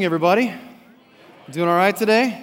Morning, everybody. Doing all right today?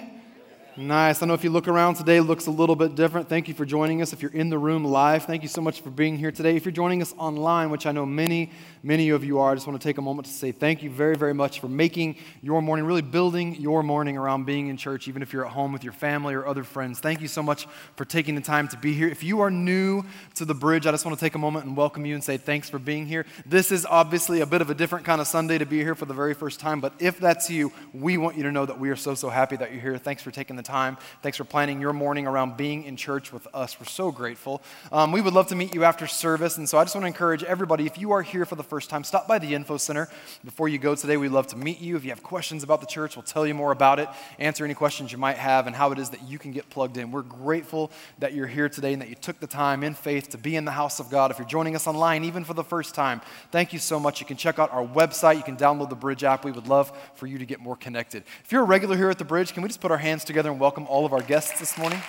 Nice. I know if you look around today, it looks a little bit different. Thank you for joining us. If you're in the room live, thank you so much for being here today. If you're joining us online, which I know many, many of you are, I just want to take a moment to say thank you very, very much for making your morning, really building your morning around being in church, even if you're at home with your family or other friends. Thank you so much for taking the time to be here. If you are new to the bridge, I just want to take a moment and welcome you and say thanks for being here. This is obviously a bit of a different kind of Sunday to be here for the very first time, but if that's you, we want you to know that we are so, so happy that you're here. Thanks for taking the time. Thanks for planning your morning around being in church with us. We're so grateful. Um, we would love to meet you after service, and so I just want to encourage everybody if you are here for the first time, stop by the Info Center before you go today. We'd love to meet you. If you have questions about the church, we'll tell you more about it, answer any questions you might have, and how it is that you can get plugged in. We're grateful that you're here today and that you took the time in faith to be in the house of God. If you're joining us online, even for the first time, thank you so much. You can check out our website, you can download the Bridge app. We would love for you to get more connected. If you're a regular here at the Bridge, can we just put our hands together and welcome all of our guests this morning?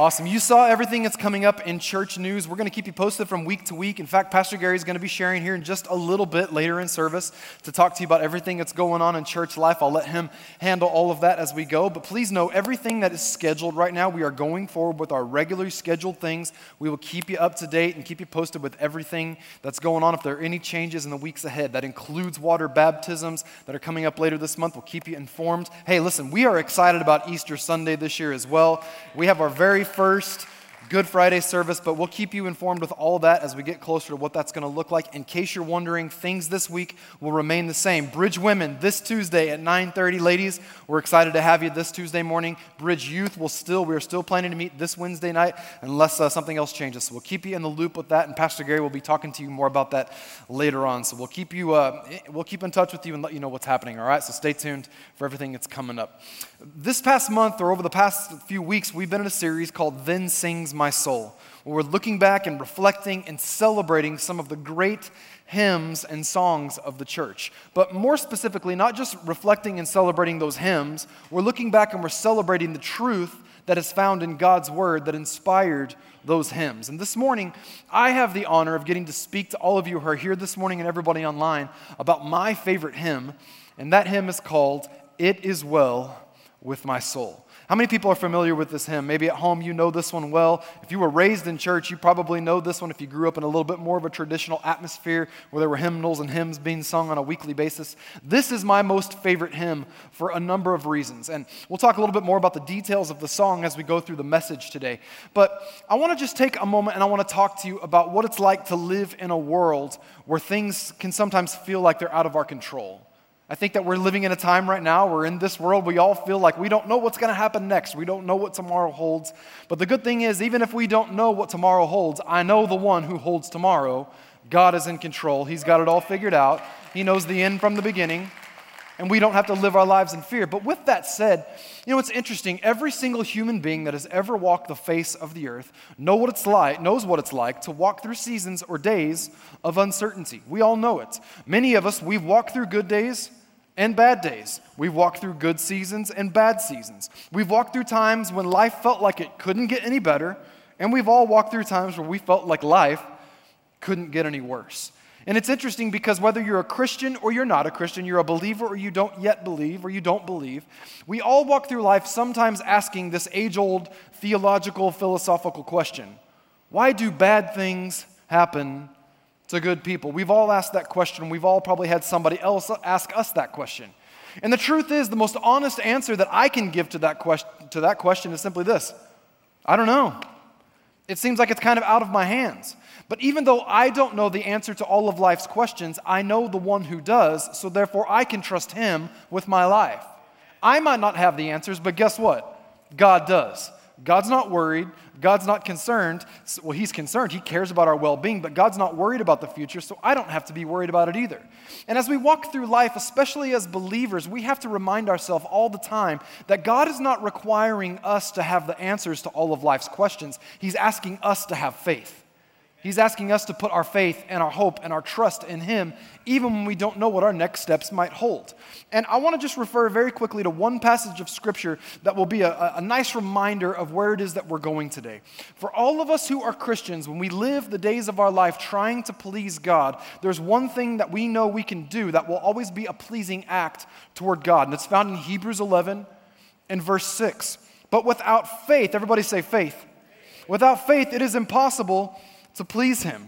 Awesome. You saw everything that's coming up in church news. We're going to keep you posted from week to week. In fact, Pastor Gary is going to be sharing here in just a little bit later in service to talk to you about everything that's going on in church life. I'll let him handle all of that as we go. But please know everything that is scheduled right now, we are going forward with our regularly scheduled things. We will keep you up to date and keep you posted with everything that's going on. If there are any changes in the weeks ahead, that includes water baptisms that are coming up later this month. We'll keep you informed. Hey, listen, we are excited about Easter Sunday this year as well. We have our very first Good Friday service, but we'll keep you informed with all that as we get closer to what that's going to look like. In case you're wondering, things this week will remain the same. Bridge Women this Tuesday at 9:30. Ladies, we're excited to have you this Tuesday morning. Bridge Youth will still we are still planning to meet this Wednesday night unless uh, something else changes. So we'll keep you in the loop with that, and Pastor Gary will be talking to you more about that later on. So we'll keep you uh, we'll keep in touch with you and let you know what's happening. All right, so stay tuned for everything that's coming up. This past month or over the past few weeks, we've been in a series called Then Sings My Soul, where we're looking back and reflecting and celebrating some of the great hymns and songs of the church. But more specifically, not just reflecting and celebrating those hymns, we're looking back and we're celebrating the truth that is found in God's word that inspired those hymns. And this morning, I have the honor of getting to speak to all of you who are here this morning and everybody online about my favorite hymn, and that hymn is called It Is Well with my soul. How many people are familiar with this hymn? Maybe at home you know this one well. If you were raised in church, you probably know this one if you grew up in a little bit more of a traditional atmosphere where there were hymnals and hymns being sung on a weekly basis. This is my most favorite hymn for a number of reasons. And we'll talk a little bit more about the details of the song as we go through the message today. But I want to just take a moment and I want to talk to you about what it's like to live in a world where things can sometimes feel like they're out of our control. I think that we're living in a time right now where in this world we all feel like we don't know what's going to happen next. We don't know what tomorrow holds. But the good thing is, even if we don't know what tomorrow holds, I know the one who holds tomorrow. God is in control. He's got it all figured out. He knows the end from the beginning. And we don't have to live our lives in fear. But with that said, you know what's interesting? Every single human being that has ever walked the face of the earth know what it's like, knows what it's like to walk through seasons or days of uncertainty. We all know it. Many of us, we've walked through good days and bad days. We've walked through good seasons and bad seasons. We've walked through times when life felt like it couldn't get any better, and we've all walked through times where we felt like life couldn't get any worse. And it's interesting because whether you're a Christian or you're not a Christian, you're a believer or you don't yet believe or you don't believe, we all walk through life sometimes asking this age old theological, philosophical question Why do bad things happen to good people? We've all asked that question. We've all probably had somebody else ask us that question. And the truth is, the most honest answer that I can give to that, question, to that question is simply this I don't know. It seems like it's kind of out of my hands. But even though I don't know the answer to all of life's questions, I know the one who does, so therefore I can trust him with my life. I might not have the answers, but guess what? God does. God's not worried. God's not concerned. Well, He's concerned. He cares about our well being, but God's not worried about the future, so I don't have to be worried about it either. And as we walk through life, especially as believers, we have to remind ourselves all the time that God is not requiring us to have the answers to all of life's questions. He's asking us to have faith. He's asking us to put our faith and our hope and our trust in Him, even when we don't know what our next steps might hold. And I want to just refer very quickly to one passage of Scripture that will be a, a, nice reminder of where it is that we're going today. For all of us who are Christians, when we live the days of our life trying to please God, there's one thing that we know we can do that will always be a pleasing act toward God. And it's found in Hebrews 11 and verse 6. But without faith, everybody say faith. Without faith, it is impossible to please him.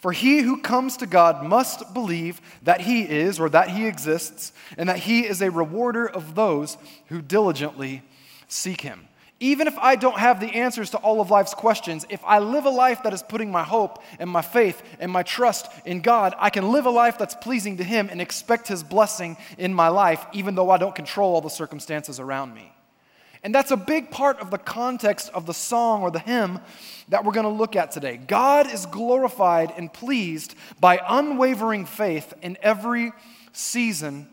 For he who comes to God must believe that he is, or that he exists, and that he is a rewarder of those who diligently seek him. Even if I don't have the answers to all of life's questions, if I live a life that is putting my hope and my faith and my trust in God, I can live a life that's pleasing to Him and expect His blessing in my life, even though I don't control all the circumstances around me. And that's a big part of the context of the song or the hymn that we're going to look at today. God is glorified and pleased by unwavering faith in every season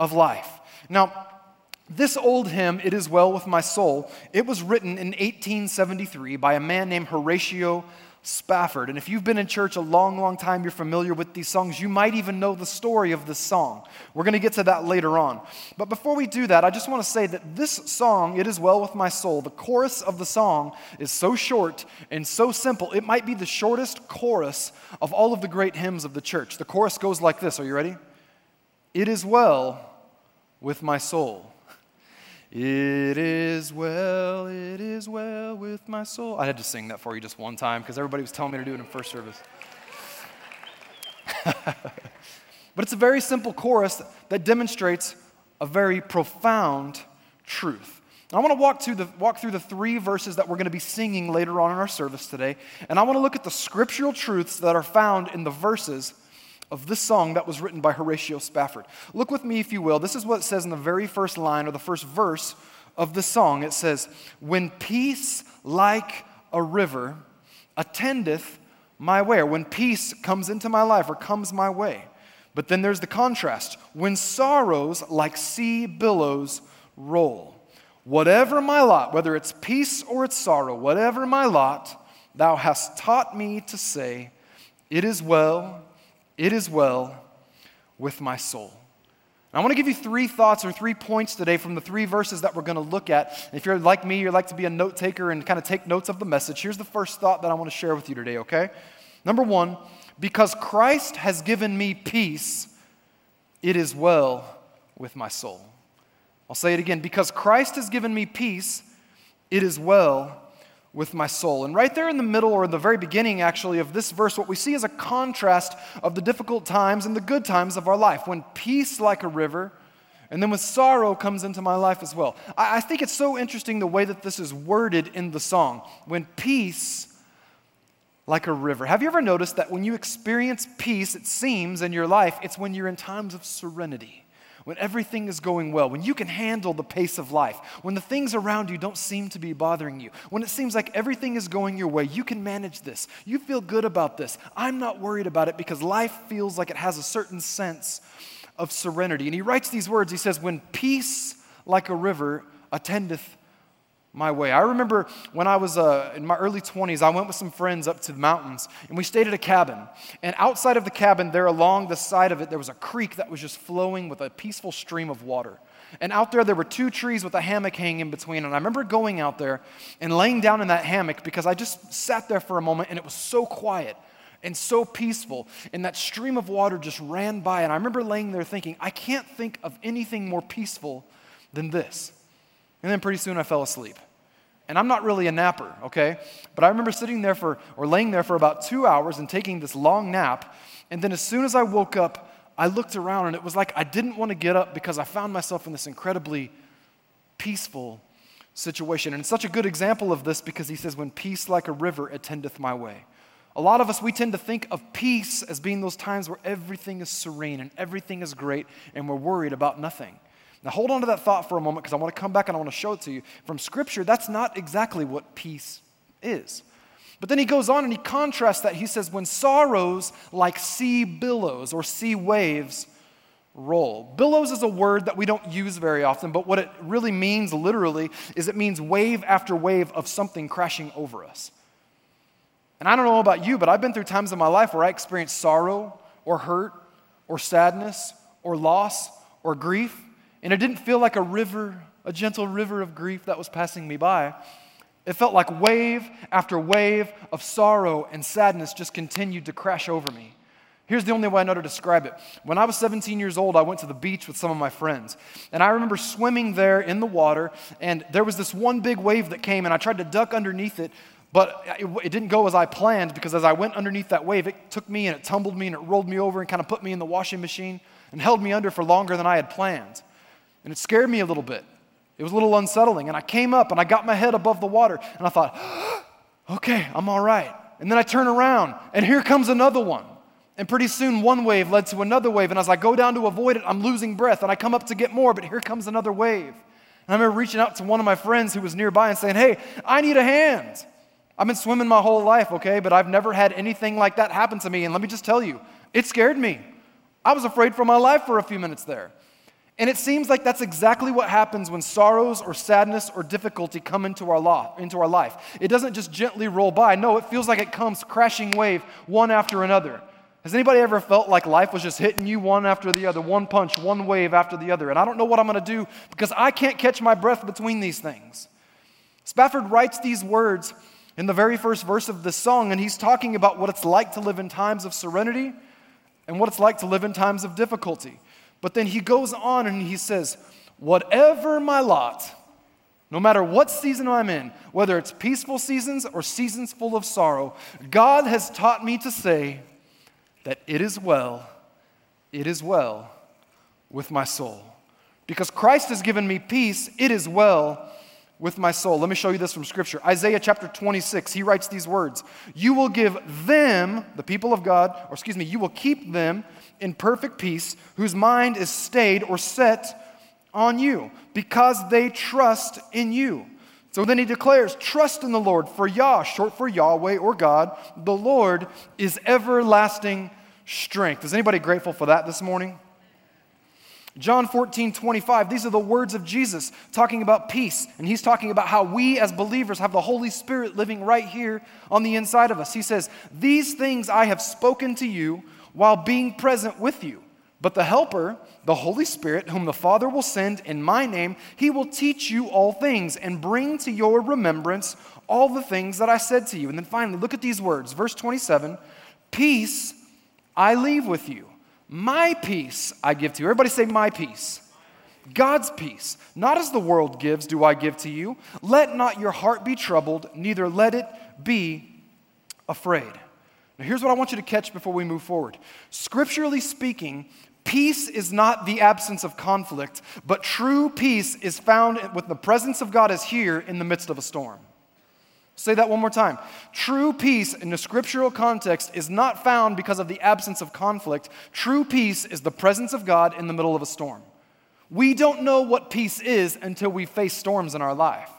of life. Now, this old hymn, It Is Well With My Soul, it was written in 1873 by a man named Horatio Spafford. And if you've been in church a long, long time, you're familiar with these songs. You might even know the story of this song. We're going to get to that later on. But before we do that, I just want to say that this song, It Is Well With My Soul, the chorus of the song is so short and so simple. It might be the shortest chorus of all of the great hymns of the church. The chorus goes like this Are you ready? It is well with my soul. It is well, it is well with my soul. I had to sing that for you just one time because everybody was telling me to do it in first service. but it's a very simple chorus that demonstrates a very profound truth. I want to walk through, the, walk through the three verses that we're going to be singing later on in our service today. And I want to look at the scriptural truths that are found in the verses of this song that was written by Horatio Spafford. Look with me, if you will. This is what it says in the very first line or the first verse of the song. It says, When peace like a river attendeth my way, or when peace comes into my life or comes my way. But then there's the contrast when sorrows like sea billows roll. Whatever my lot, whether it's peace or it's sorrow, whatever my lot, thou hast taught me to say, It is well it is well with my soul. And I want to give you three thoughts or three points today from the three verses that we're going to look at. And if you're like me, you like to be a note taker and kind of take notes of the message. Here's the first thought that I want to share with you today, okay? Number one, because Christ has given me peace, it is well with my soul. I'll say it again. Because Christ has given me peace, it is well with my soul. And right there in the middle, or in the very beginning, actually, of this verse, what we see is a contrast of the difficult times and the good times of our life. When peace, like a river, and then when sorrow comes into my life as well. I, I think it's so interesting the way that this is worded in the song. When peace, like a river. Have you ever noticed that when you experience peace, it seems in your life, it's when you're in times of serenity? When everything is going well, when you can handle the pace of life, when the things around you don't seem to be bothering you, when it seems like everything is going your way, you can manage this. You feel good about this. I'm not worried about it because life feels like it has a certain sense of serenity. And he writes these words He says, When peace like a river attendeth my way. I remember when I was uh, in my early 20s, I went with some friends up to the mountains and we stayed at a cabin. And outside of the cabin, there along the side of it, there was a creek that was just flowing with a peaceful stream of water. And out there, there were two trees with a hammock hanging in between. And I remember going out there and laying down in that hammock because I just sat there for a moment and it was so quiet and so peaceful. And that stream of water just ran by. And I remember laying there thinking, I can't think of anything more peaceful than this. And then pretty soon I fell asleep. And I'm not really a napper, okay? But I remember sitting there for, or laying there for about two hours and taking this long nap. And then as soon as I woke up, I looked around and it was like I didn't want to get up because I found myself in this incredibly peaceful situation. And it's such a good example of this because he says, When peace like a river attendeth my way. A lot of us, we tend to think of peace as being those times where everything is serene and everything is great and we're worried about nothing. Now, hold on to that thought for a moment because I want to come back and I want to show it to you. From Scripture, that's not exactly what peace is. But then he goes on and he contrasts that. He says, When sorrows like sea billows or sea waves roll. Billows is a word that we don't use very often, but what it really means literally is it means wave after wave of something crashing over us. And I don't know about you, but I've been through times in my life where I experienced sorrow or hurt or sadness or loss or grief, and it didn't feel like a river, a gentle river of grief that was passing me by. It felt like wave after wave of sorrow and sadness just continued to crash over me. Here's the only way I know to describe it. When I was 17 years old, I went to the beach with some of my friends. And I remember swimming there in the water, and there was this one big wave that came, and I tried to duck underneath it, but it, it, didn't go as I planned because as I went underneath that wave, it took me and it tumbled me and it rolled me over and kind of put me in the washing machine and held me under for longer than I had planned. And it scared me a little bit. It was a little unsettling. And I came up and I got my head above the water and I thought, okay, I'm all right. And then I turn around and here comes another one. And pretty soon, one wave led to another wave. And as I go down to avoid it, I'm losing breath. And I come up to get more, but here comes another wave. And I remember reaching out to one of my friends who was nearby and saying, Hey, I need a hand. I've been swimming my whole life, okay, but I've never had anything like that happen to me. And let me just tell you, it scared me. I was afraid for my life for a few minutes there. And it seems like that's exactly what happens when sorrows or sadness or difficulty come into our, law, into our life. It doesn't just gently roll by. No, it feels like it comes crashing wave one after another. Has anybody ever felt like life was just hitting you one after the other, one punch, one wave after the other? And I don't know what I'm going to do because I can't catch my breath between these things. Spafford writes these words in the very first verse of this song, and he's talking about what it's like to live in times of serenity and what it's like to live in times of difficulty. But then he goes on and he says, Whatever my lot, no matter what season I'm in, whether it's peaceful seasons or seasons full of sorrow, God has taught me to say that it is well, it is well with my soul. Because Christ has given me peace, it is well with my soul. Let me show you this from Scripture. Isaiah chapter 26, he writes these words You will give them, the people of God, or excuse me, you will keep them in perfect peace, whose mind is stayed or set on you, because they trust in you. So then he declares, Trust in the Lord, for Yah, short for Yahweh or God, the Lord is everlasting strength. Is anybody grateful for that this morning? John 14, 25, these are the words of Jesus talking about peace. And he's talking about how we as believers have the Holy Spirit living right here on the inside of us. He says, These things I have spoken to you while being present with you. But the Helper, the Holy Spirit, whom the Father will send in my name, he will teach you all things and bring to your remembrance all the things that I said to you. And then finally, look at these words. Verse 27 Peace I leave with you my peace I give to you. Everybody say, My peace. God's peace. Not as the world gives, do I give to you. Let not your heart be troubled, neither let it be afraid. Now, here's what I want you to catch before we move forward. Scripturally speaking, peace is not the absence of conflict, but true peace is found with the presence of God is here in the midst of a storm. Say that one more time. True peace in the scriptural context is not found because of the absence of conflict. True peace is the presence of God in the middle of a storm. We don't know what peace is until we face storms in our life.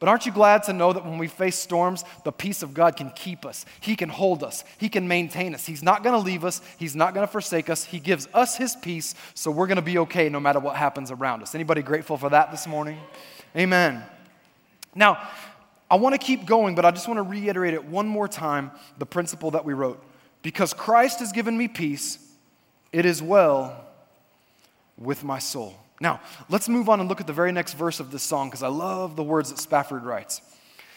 But aren't you glad to know that when we face storms, the peace of God can keep us? He can hold us. He can maintain us. He's not going to leave us. He's not going to forsake us. He gives us his peace, so we're going to be okay no matter what happens around us. Anybody grateful for that this morning? Amen. Now, I want to keep going, but I just want to reiterate it one more time the principle that we wrote. Because Christ has given me peace, it is well with my soul. Now, let's move on and look at the very next verse of this song because I love the words that Spafford writes.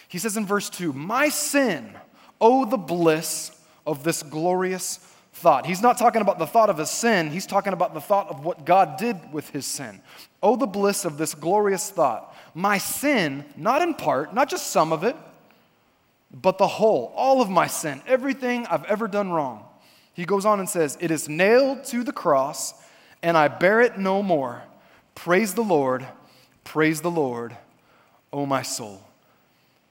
He says in verse 2 My sin, oh, the bliss of this glorious thought. He's not talking about the thought of his sin, he's talking about the thought of what God did with his sin. Oh, the bliss of this glorious thought. My sin, not in part, not just some of it, but the whole, all of my sin, everything I've ever done wrong. He goes on and says, It is nailed to the cross, and I bear it no more. Praise the Lord, praise the Lord, O my soul.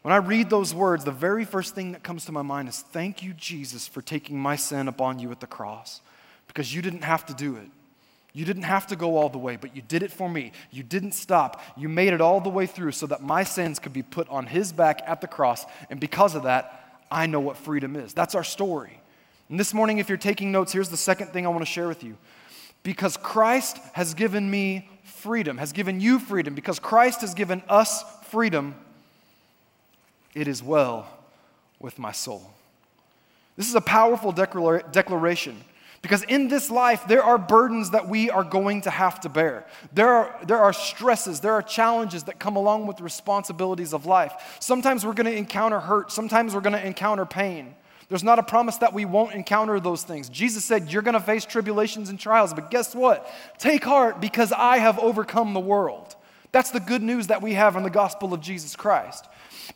When I read those words, the very first thing that comes to my mind is thank you, Jesus, for taking my sin upon you at the cross because you didn't have to do it. You didn't have to go all the way, but you did it for me. You didn't stop. You made it all the way through so that my sins could be put on his back at the cross. And because of that, I know what freedom is. That's our story. And this morning, if you're taking notes, here's the second thing I want to share with you. Because Christ has given me freedom, has given you freedom, because Christ has given us freedom, it is well with my soul. This is a powerful declaration because in this life, there are burdens that we are going to have to bear. There are, there are stresses, there are challenges that come along with responsibilities of life. Sometimes we're going to encounter hurt, sometimes we're going to encounter pain. There's not a promise that we won't encounter those things. Jesus said, You're going to face tribulations and trials, but guess what? Take heart because I have overcome the world. That's the good news that we have in the gospel of Jesus Christ.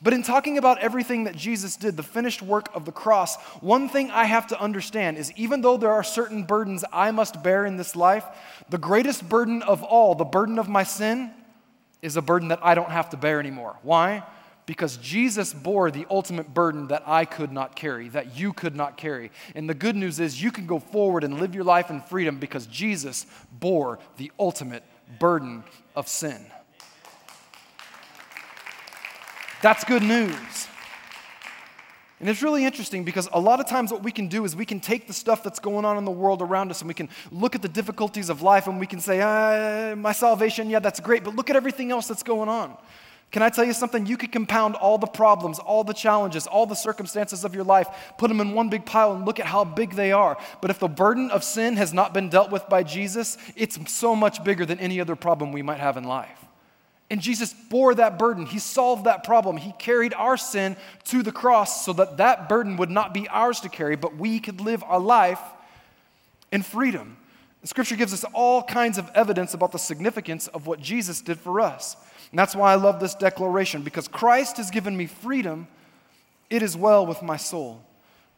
But in talking about everything that Jesus did, the finished work of the cross, one thing I have to understand is even though there are certain burdens I must bear in this life, the greatest burden of all, the burden of my sin, is a burden that I don't have to bear anymore. Why? Because Jesus bore the ultimate burden that I could not carry, that you could not carry. And the good news is you can go forward and live your life in freedom because Jesus bore the ultimate burden of sin. That's good news. And it's really interesting because a lot of times what we can do is we can take the stuff that's going on in the world around us and we can look at the difficulties of life and we can say, ah, my salvation, yeah, that's great, but look at everything else that's going on. Can I tell you something? You could compound all the problems, all the challenges, all the circumstances of your life, put them in one big pile, and look at how big they are. But if the burden of sin has not been dealt with by Jesus, it's so much bigger than any other problem we might have in life. And Jesus bore that burden. He solved that problem. He carried our sin to the cross so that that burden would not be ours to carry, but we could live our life in freedom. Scripture gives us all kinds of evidence about the significance of what Jesus did for us. And that's why I love this declaration because Christ has given me freedom. It is well with my soul.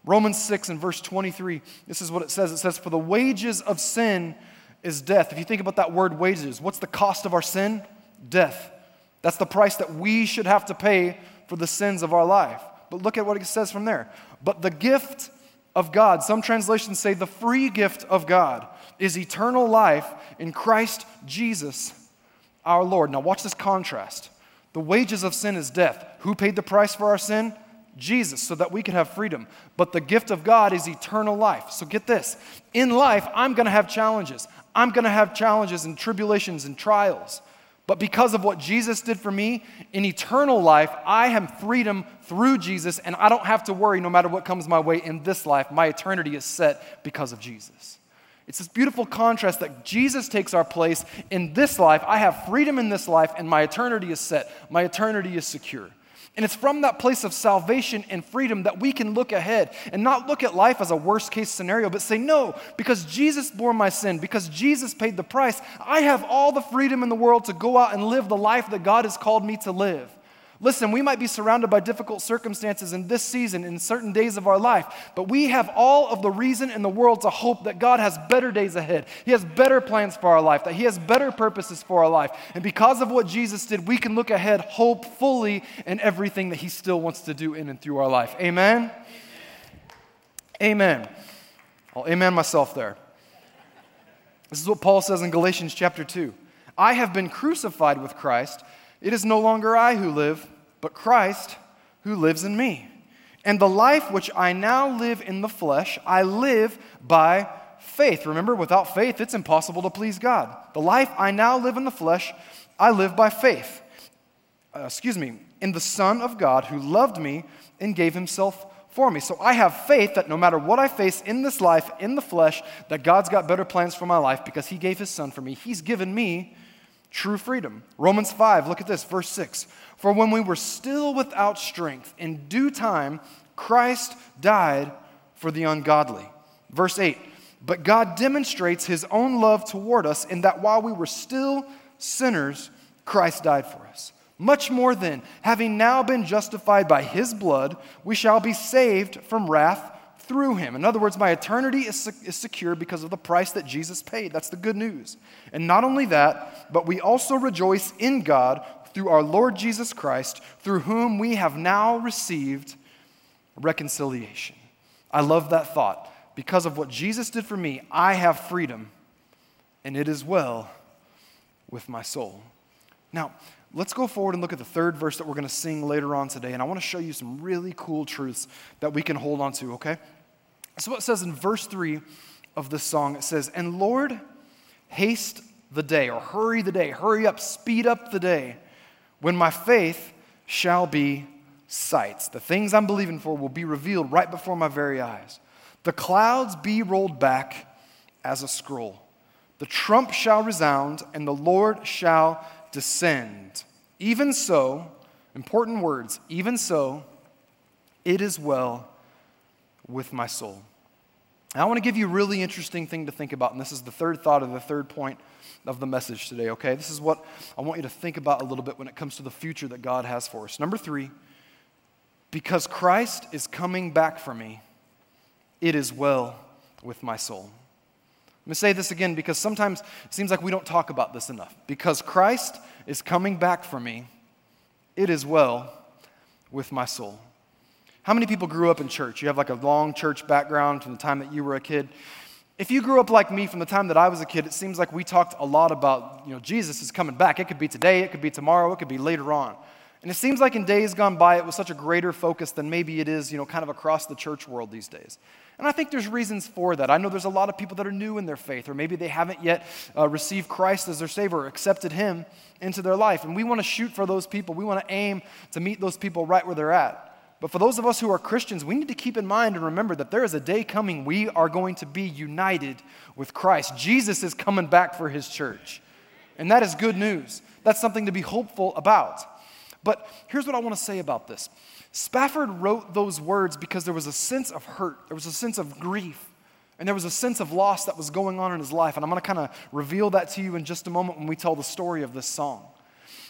Romans 6 and verse 23, this is what it says. It says, For the wages of sin is death. If you think about that word wages, what's the cost of our sin? Death. That's the price that we should have to pay for the sins of our life. But look at what it says from there. But the gift of God, some translations say the free gift of God, is eternal life in Christ Jesus our Lord. Now, watch this contrast. The wages of sin is death. Who paid the price for our sin? Jesus, so that we could have freedom. But the gift of God is eternal life. So get this in life, I'm going to have challenges. I'm going to have challenges and tribulations and trials. But because of what Jesus did for me in eternal life, I have freedom through Jesus, and I don't have to worry no matter what comes my way in this life. My eternity is set because of Jesus. It's this beautiful contrast that Jesus takes our place in this life. I have freedom in this life, and my eternity is set. My eternity is secure. And it's from that place of salvation and freedom that we can look ahead and not look at life as a worst case scenario, but say, no, because Jesus bore my sin, because Jesus paid the price, I have all the freedom in the world to go out and live the life that God has called me to live. Listen, we might be surrounded by difficult circumstances in this season, in certain days of our life, but we have all of the reason in the world to hope that God has better days ahead. He has better plans for our life, that He has better purposes for our life. And because of what Jesus did, we can look ahead hopefully in everything that He still wants to do in and through our life. Amen? Amen. I'll amen myself there. This is what Paul says in Galatians chapter 2. I have been crucified with Christ. It is no longer I who live, but Christ who lives in me. And the life which I now live in the flesh, I live by faith. Remember, without faith, it's impossible to please God. The life I now live in the flesh, I live by faith. Uh, excuse me, in the Son of God who loved me and gave himself for me. So I have faith that no matter what I face in this life, in the flesh, that God's got better plans for my life because he gave his Son for me. He's given me true freedom. Romans 5, look at this, verse 6. For when we were still without strength, in due time, Christ died for the ungodly. Verse 8, but God demonstrates his own love toward us in that while we were still sinners, Christ died for us. Much more then, having now been justified by his blood, we shall be saved from wrath through him. In other words, my eternity is, is secure because of the price that Jesus paid. That's the good news. And not only that, but we also rejoice in God through our Lord Jesus Christ, through whom we have now received reconciliation. I love that thought. Because of what Jesus did for me, I have freedom, and it is well with my soul. Now, let's go forward and look at the third verse that we're going to sing later on today. And I want to show you some really cool truths that we can hold on to, okay? So it says in verse 3 of this song. It says, And Lord, haste the day, or hurry the day, hurry up, speed up the day, when my faith shall be sight. The things I'm believing for will be revealed right before my very eyes. The clouds be rolled back as a scroll. The trump shall resound, and the Lord shall descend. Even so, important words, even so, it is well with my soul. I want to give you a really interesting thing to think about, and this is the third thought of the third point of the message today, okay? This is what I want you to think about a little bit when it comes to the future that God has for us. Number three, because Christ is coming back for me, it is well with my soul. Let me say this again because sometimes it seems like we don't talk about this enough. Because Christ is coming back for me, it is well with my soul. How many people grew up in church? You have like a long church background from the time that you were a kid. If you grew up like me from the time that I was a kid, it seems like we talked a lot about, you know, Jesus is coming back. It could be today, it could be tomorrow, it could be later on. And it seems like in days gone by, it was such a greater focus than maybe it is, you know, kind of across the church world these days. And I think there's reasons for that. I know there's a lot of people that are new in their faith, or maybe they haven't yet uh, received Christ as their Savior or accepted Him into their life. And we want to shoot for those people. We want to aim to meet those people right where they're at. But for those of us who are Christians, we need to keep in mind and remember that there is a day coming we are going to be united with Christ. Jesus is coming back for his church. And that is good news. That's something to be hopeful about. But here's what I want to say about this Spafford wrote those words because there was a sense of hurt, there was a sense of grief, and there was a sense of loss that was going on in his life. And I'm going to kind of reveal that to you in just a moment when we tell the story of this song.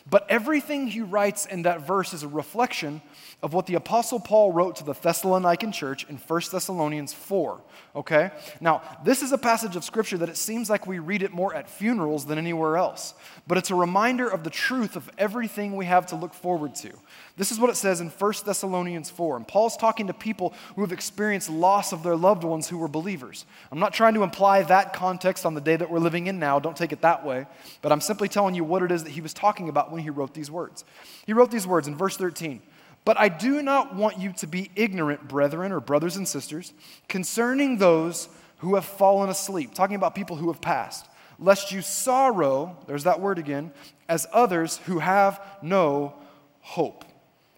But everything he writes in that verse is a reflection of what the Apostle Paul wrote to the Thessalonican church in 1 Thessalonians 4. Okay? Now, this is a passage of Scripture that it seems like we read it more at funerals than anywhere else. But it's a reminder of the truth of everything we have to look forward to. This is what it says in 1 Thessalonians 4. And Paul's talking to people who have experienced loss of their loved ones who were believers. I'm not trying to imply that context on the day that we're living in now. Don't take it that way. But I'm simply telling you what it is that he was talking about when he wrote these words. He wrote these words in verse 13. But I do not want you to be ignorant, brethren or brothers and sisters, concerning those who have fallen asleep, talking about people who have passed, lest you sorrow, there's that word again, as others who have no hope.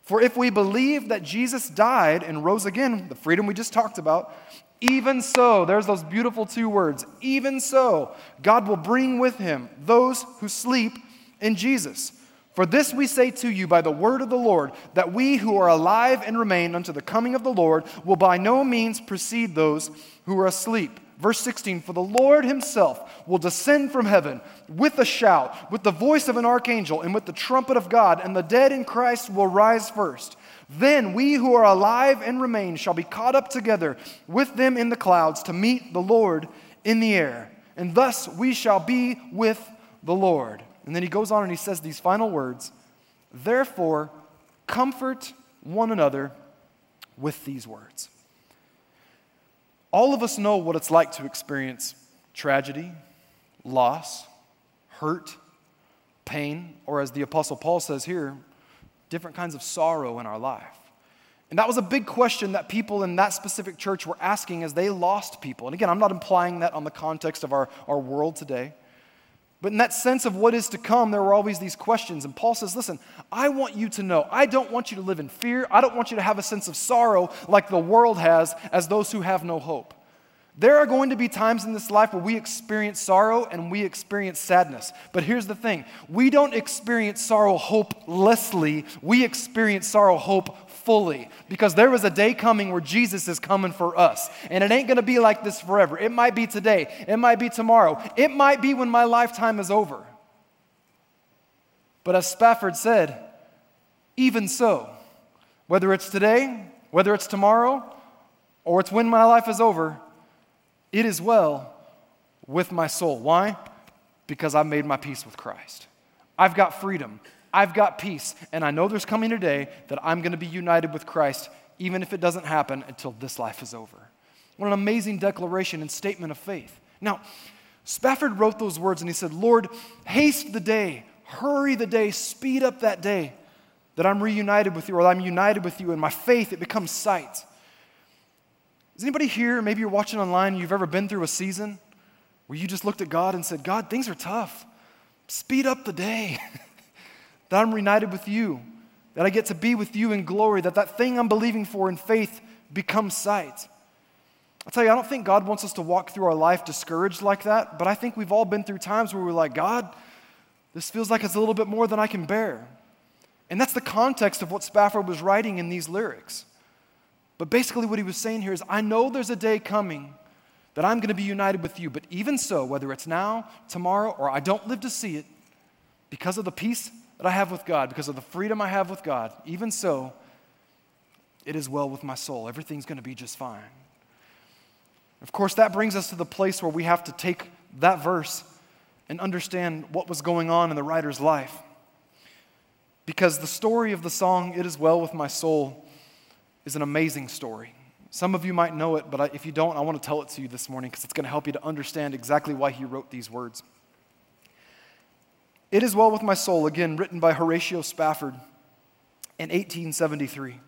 For if we believe that Jesus died and rose again, the freedom we just talked about, even so, there's those beautiful two words, even so, God will bring with him those who sleep in Jesus. For this we say to you by the word of the Lord, that we who are alive and remain unto the coming of the Lord will by no means precede those who are asleep. Verse 16 For the Lord himself will descend from heaven with a shout, with the voice of an archangel, and with the trumpet of God, and the dead in Christ will rise first. Then we who are alive and remain shall be caught up together with them in the clouds to meet the Lord in the air. And thus we shall be with the Lord. And then he goes on and he says these final words Therefore, comfort one another with these words. All of us know what it's like to experience tragedy, loss, hurt, pain, or as the Apostle Paul says here, different kinds of sorrow in our life. And that was a big question that people in that specific church were asking as they lost people. And again, I'm not implying that on the context of our, our world today. But in that sense of what is to come, there were always these questions. And Paul says, Listen, I want you to know, I don't want you to live in fear. I don't want you to have a sense of sorrow like the world has as those who have no hope. There are going to be times in this life where we experience sorrow and we experience sadness. But here's the thing we don't experience sorrow hopelessly, we experience sorrow hope fully because there is a day coming where Jesus is coming for us. And it ain't going to be like this forever. It might be today, it might be tomorrow, it might be when my lifetime is over. But as Spafford said, even so, whether it's today, whether it's tomorrow, or it's when my life is over, it is well with my soul. Why? Because I've made my peace with Christ. I've got freedom. I've got peace, and I know there's coming a day that I'm going to be united with Christ, even if it doesn't happen until this life is over. What an amazing declaration and statement of faith. Now, Spafford wrote those words and he said, Lord, haste the day, hurry the day, speed up that day that I'm reunited with you or I'm united with you, and my faith, it becomes sight. Is anybody here, maybe you're watching online, you've ever been through a season where you just looked at God and said, God, things are tough. Speed up the day. that I'm reunited with you, that I get to be with you in glory, that that thing I'm believing for in faith becomes sight. I'll tell you, I don't think God wants us to walk through our life discouraged like that, but I think we've all been through times where we're like, God, this feels like it's a little bit more than I can bear. And that's the context of what Spafford was writing in these lyrics. But basically, what he was saying here is I know there's a day coming that I'm going to be united with you, but even so, whether it's now, tomorrow, or I don't live to see it, because of the peace that I have with God, because of the freedom I have with God, even so, it is well with my soul. Everything's going to be just fine. Of course, that brings us to the place where we have to take that verse and understand what was going on in the writer's life. Because the story of the song, It Is Well With My Soul, is an amazing story. Some of you might know it, but if you don't, I want to tell it to you this morning because it's going to help you to understand exactly why he wrote these words. It Is Well With My Soul, again, written by Horatio Spafford in 1873.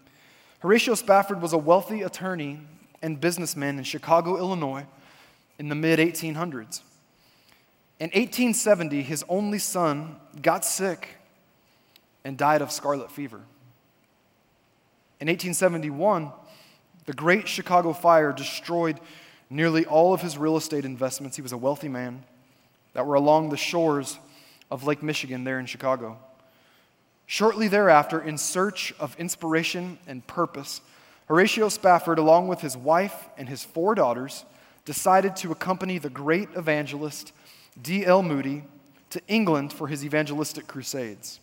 Horatio Spafford was a wealthy attorney and businessman in Chicago, Illinois, in the mid 1800s. In 1870, his only son got sick and died of scarlet fever. In 1871, the Great Chicago Fire destroyed nearly all of his real estate investments. He was a wealthy man that were along the shores of Lake Michigan there in Chicago. Shortly thereafter, in search of inspiration and purpose, Horatio Spafford, along with his wife and his four daughters, decided to accompany the great evangelist D.L. Moody to England for his evangelistic crusades.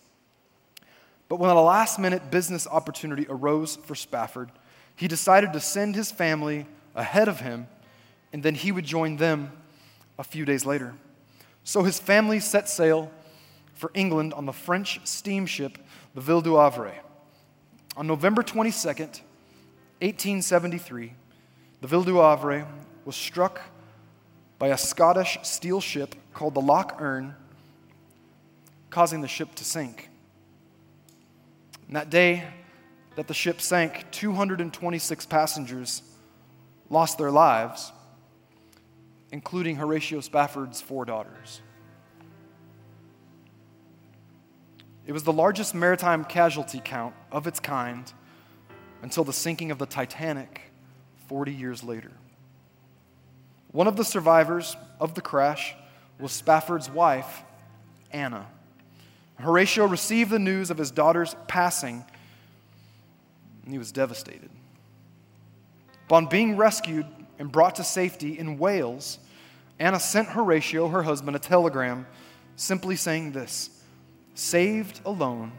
But when a last minute business opportunity arose for Spafford, he decided to send his family ahead of him, and then he would join them a few days later. So his family set sail for England on the French steamship, the Ville du Havre. On November 22nd, 1873, the Ville du Havre was struck by a Scottish steel ship called the Loch Earn, causing the ship to sink. And that day that the ship sank, 226 passengers lost their lives, including Horatio Spafford's four daughters. It was the largest maritime casualty count of its kind until the sinking of the Titanic 40 years later. One of the survivors of the crash was Spafford's wife, Anna. Horatio received the news of his daughter's passing, and he was devastated. Upon being rescued and brought to safety in Wales, Anna sent Horatio, her husband, a telegram simply saying this Saved alone,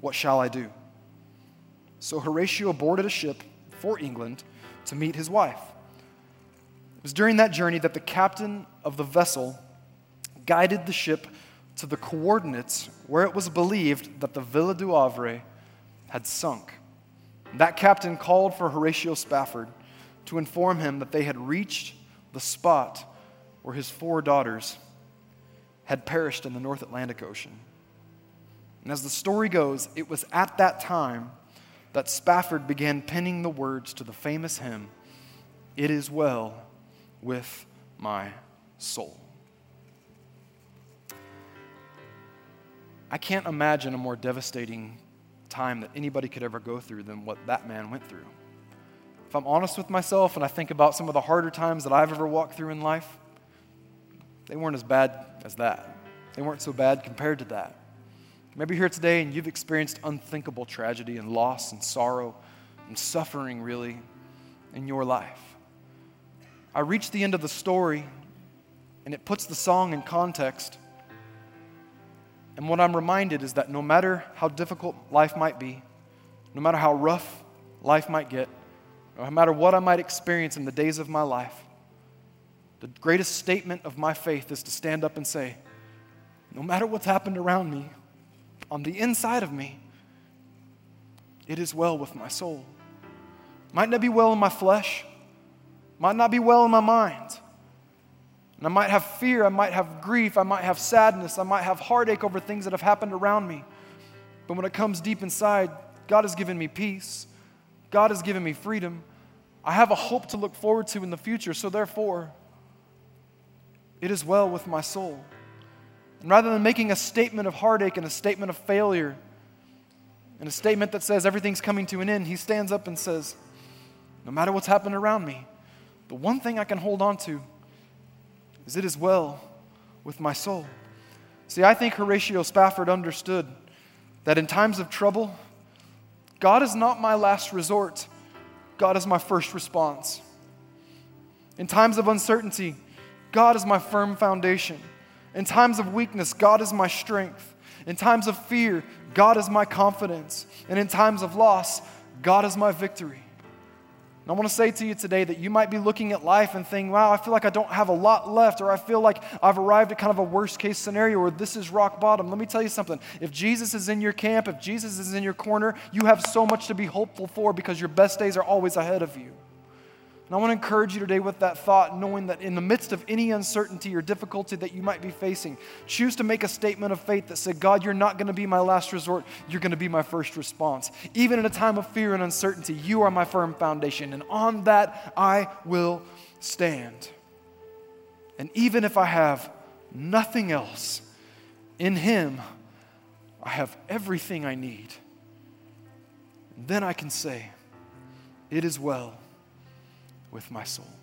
what shall I do? So Horatio boarded a ship for England to meet his wife. It was during that journey that the captain of the vessel guided the ship to the coordinates where it was believed that the Ville du Havre had sunk. That captain called for Horatio Spafford to inform him that they had reached the spot where his four daughters had perished in the North Atlantic Ocean. And as the story goes, it was at that time that Spafford began penning the words to the famous hymn, It Is Well with my soul. I can't imagine a more devastating time that anybody could ever go through than what that man went through. If I'm honest with myself and I think about some of the harder times that I've ever walked through in life, they weren't as bad as that. They weren't so bad compared to that. Maybe you're here today and you've experienced unthinkable tragedy and loss and sorrow and suffering, really, in your life. I reach the end of the story and it puts the song in context. And what I'm reminded is that no matter how difficult life might be, no matter how rough life might get, no matter what I might experience in the days of my life, the greatest statement of my faith is to stand up and say, no matter what's happened around me, on the inside of me, it is well with my soul. Might not be well in my flesh, might not be well in my mind. And I might have fear, I might have grief, I might have sadness, I might have heartache over things that have happened around me. But when it comes deep inside, God has given me peace, God has given me freedom. I have a hope to look forward to in the future, so therefore, it is well with my soul. And rather than making a statement of heartache and a statement of failure, and a statement that says everything's coming to an end, he stands up and says, No matter what's happened around me, the one thing I can hold on to is it is well with my soul. See, I think Horatio Spafford understood that in times of trouble, God is not my last resort, God is my first response. In times of uncertainty, God is my firm foundation. In times of weakness, God is my strength. In times of fear, God is my confidence. And in times of loss, God is my victory. And I want to say to you today that you might be looking at life and thinking, wow, I feel like I don't have a lot left, or I feel like I've arrived at kind of a worst case scenario, or this is rock bottom. Let me tell you something. If Jesus is in your camp, if Jesus is in your corner, you have so much to be hopeful for because your best days are always ahead of you. And I want to encourage you today with that thought, knowing that in the midst of any uncertainty or difficulty that you might be facing, choose to make a statement of faith that said, God, you're not going to be my last resort, you're going to be my first response. Even in a time of fear and uncertainty, you are my firm foundation, and on that I will stand. And even if I have nothing else, in Him, I have everything I need. And then I can say, It is well with my soul.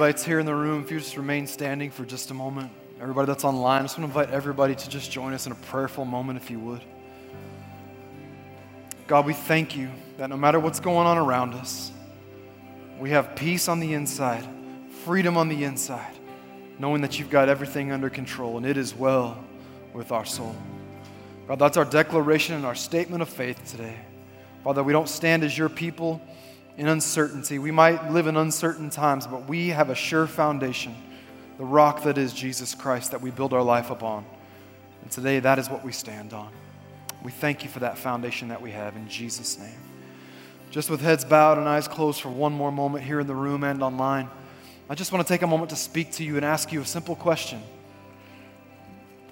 Everybody that's here in the room, if you just remain standing for just a moment. Everybody that's online, I just want to invite everybody to just join us in a prayerful moment if you would. God, we thank you that no matter what's going on around us, we have peace on the inside, freedom on the inside, knowing that you've got everything under control and it is well with our soul. God, that's our declaration and our statement of faith today. Father, we don't stand as your people in uncertainty. We might live in uncertain times, but we have a sure foundation the rock that is Jesus Christ that we build our life upon. And today, that is what we stand on. We thank you for that foundation that we have in Jesus' name. Just with heads bowed and eyes closed for one more moment here in the room and online, I just want to take a moment to speak to you and ask you a simple question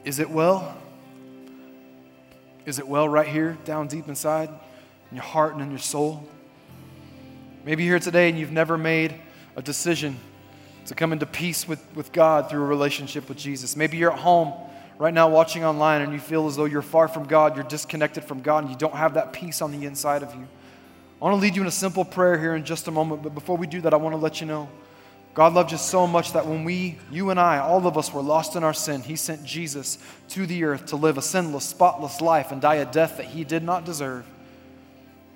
Is it well? Is it well right here, down deep inside, in your heart and in your soul? Maybe you're here today and you've never made a decision to come into peace with, with God through a relationship with Jesus. Maybe you're at home right now watching online and you feel as though you're far from God, you're disconnected from God, and you don't have that peace on the inside of you. I want to lead you in a simple prayer here in just a moment, but before we do that, I want to let you know God loved you so much that when we, you and I, all of us were lost in our sin, He sent Jesus to the earth to live a sinless, spotless life and die a death that He did not deserve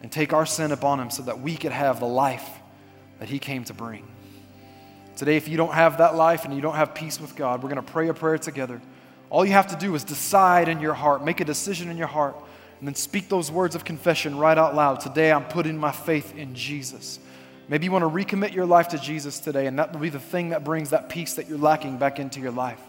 and take our sin upon Him so that we could have the life that He came to bring. Today, if you don't have that life and you don't have peace with God, we're going to pray a prayer together. All you have to do is decide in your heart, make a decision in your heart, and then speak those words of confession right out loud. Today, I'm putting my faith in Jesus. Maybe you want to recommit your life to Jesus today, and that will be the thing that brings that peace that you're lacking back into your life.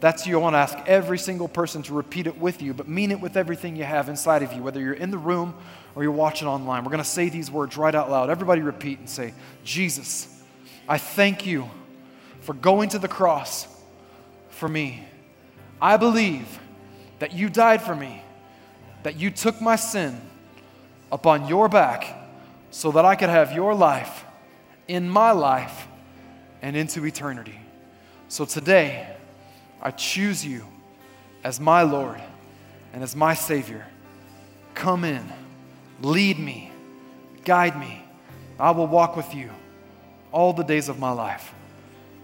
That's you, I want to ask every single person to repeat it with you, but mean it with everything you have inside of you, whether you're in the room or you're watching online. We're going to say these words right out loud. Everybody repeat and say, Jesus. I thank you for going to the cross for me. I believe that you died for me, that you took my sin upon your back so that I could have your life in my life and into eternity. So today, I choose you as my Lord and as my Savior. Come in, lead me, guide me. I will walk with you all the days of my life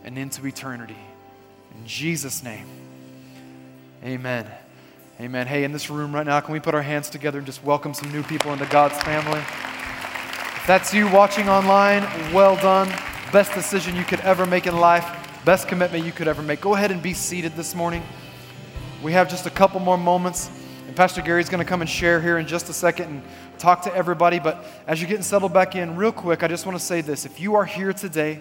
and into eternity. In Jesus' name, amen. Amen. Hey, in this room right now, can we put our hands together and just welcome some new people into God's family? If that's you watching online, well done. Best decision you could ever make in life, best commitment you could ever make. Go ahead and be seated this morning. We have just a couple more moments, and Pastor Gary's going to come and share here in just a second. And talk to everybody. But as you're getting settled back in, real quick, I just want to say this. If you are here today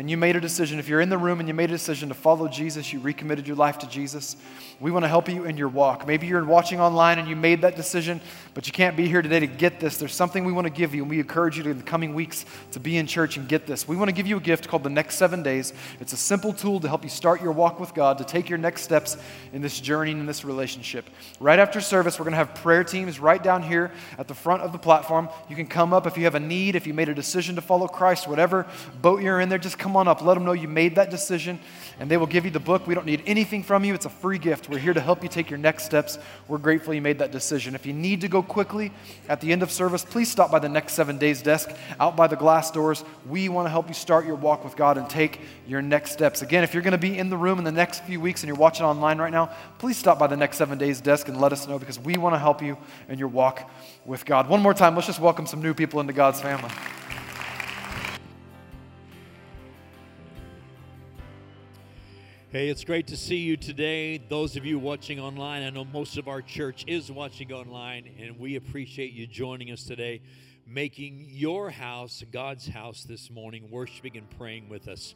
and you made a decision, if you're in the room and you made a decision to follow Jesus, you recommitted your life to Jesus, we want to help you in your walk. Maybe you're watching online and you made that decision, but you can't be here today to get this. There's something we want to give you, and we encourage you in the coming weeks to be in church and get this. We want to give you a gift called the Next Seven Days. It's a simple tool to help you start your walk with God, to take your next steps in this journey and in this relationship. Right after service, we're going to have prayer teams right down here at the front of the platform. You can come up if you have a need, if you made a decision to follow Christ, whatever boat you're in there, just come on up. Let them know you made that decision, and they will give you the book. We don't need anything from you, it's a free gift. We're here to help you take your next steps. We're grateful you made that decision. If you need to go quickly at the end of service, please stop by the next seven days desk out by the glass doors. We want to help you start your walk with God and take your next steps. Again, if you're going to be in the room in the next few weeks and you're watching online right now, please stop by the next seven days desk and let us know because we want to help you in your walk with God. One more time, let's just welcome some new people into God's family. Hey, it's great to see you today. Those of you watching online, I know most of our church is watching online, and we appreciate you joining us today, making your house God's house this morning, worshiping and praying with us.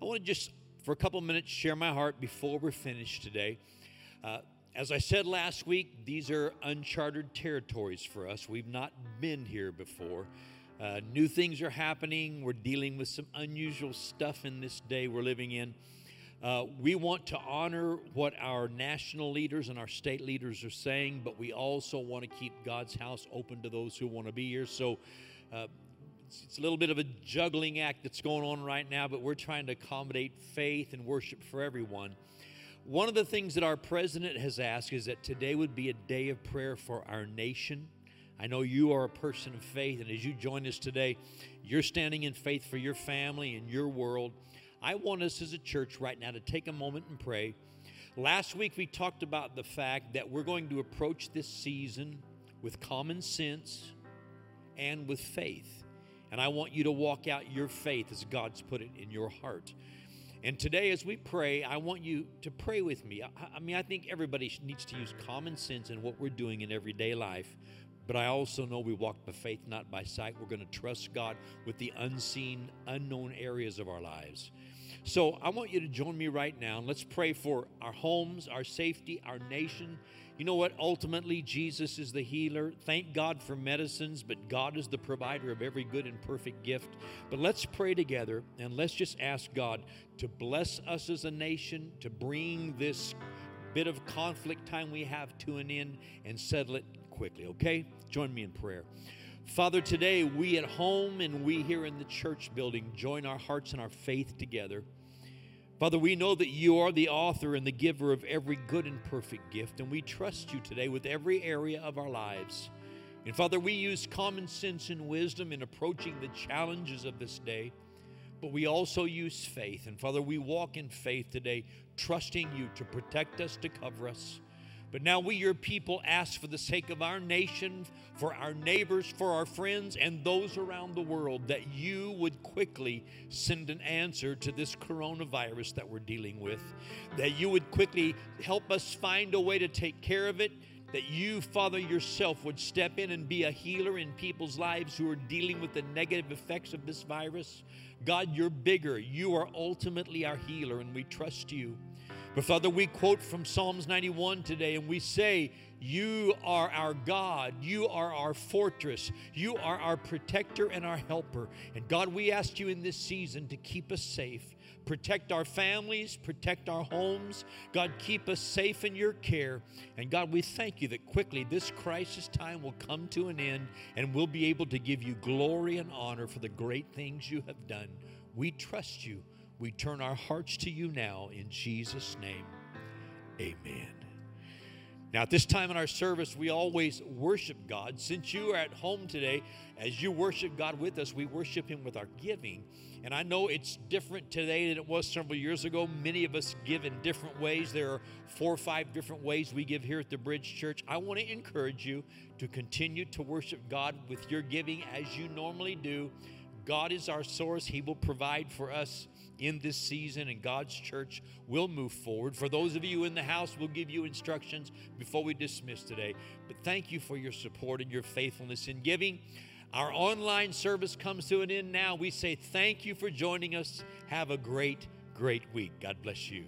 I want to just, for a couple minutes, share my heart before we're finished today. Uh, as I said last week, these are uncharted territories for us. We've not been here before. Uh, new things are happening. We're dealing with some unusual stuff in this day we're living in. Uh, we want to honor what our national leaders and our state leaders are saying, but we also want to keep God's house open to those who want to be here. So uh, it's, it's a little bit of a juggling act that's going on right now, but we're trying to accommodate faith and worship for everyone. One of the things that our president has asked is that today would be a day of prayer for our nation. I know you are a person of faith, and as you join us today, you're standing in faith for your family and your world. I want us as a church right now to take a moment and pray. Last week, we talked about the fact that we're going to approach this season with common sense and with faith. And I want you to walk out your faith as God's put it in your heart. And today, as we pray, I want you to pray with me. I, I, mean, I think everybody needs to use common sense in what we're doing in everyday life. But I also know we walk by faith, not by sight. We're going to trust God with the unseen, unknown areas of our lives. So I want you to join me right now and let's pray for our homes, our safety, our nation. You know what? Ultimately, Jesus is the healer. Thank God for medicines, but God is the provider of every good and perfect gift. But let's pray together and let's just ask God to bless us as a nation, to bring this bit of conflict time we have to an end and settle it quickly, okay? Join me in prayer. Father, today we at home and we here in the church building join our hearts and our faith together. Father, we know that you are the author and the giver of every good and perfect gift, and we trust you today with every area of our lives. And Father, we use common sense and wisdom in approaching the challenges of this day, but we also use faith. And Father, we walk in faith today, trusting you to protect us, to cover us. But now we, your people, ask for the sake of our nation, for our neighbors, for our friends, and those around the world that you would quickly send an answer to this coronavirus that we're dealing with. That you would quickly help us find a way to take care of it. That you, Father, yourself would step in and be a healer in people's lives who are dealing with the negative effects of this virus. God, you're bigger. You are ultimately our healer, and we trust you. But Father, we quote from Psalms 91 today and we say, You are our God. You are our fortress. You are our protector and our helper. And God, we ask you in this season to keep us safe. Protect our families, protect our homes. God, keep us safe in your care. And God, we thank you that quickly this crisis time will come to an end and we'll be able to give you glory and honor for the great things you have done. We trust you. We turn our hearts to you now in Jesus' name. Amen. Now, at this time in our service, we always worship God. Since you are at home today, as you worship God with us, we worship Him with our giving. And I know it's different today than it was several years ago. Many of us give in different ways. There are four or five different ways we give here at the Bridge Church. I want to encourage you to continue to worship God with your giving as you normally do. God is our source, He will provide for us in this season, and God's church will move forward. For those of you in the house, we'll give you instructions before we dismiss today. But thank you for your support and your faithfulness in giving. Our online service comes to an end now. We say thank you for joining us. Have a great, great week. God bless you.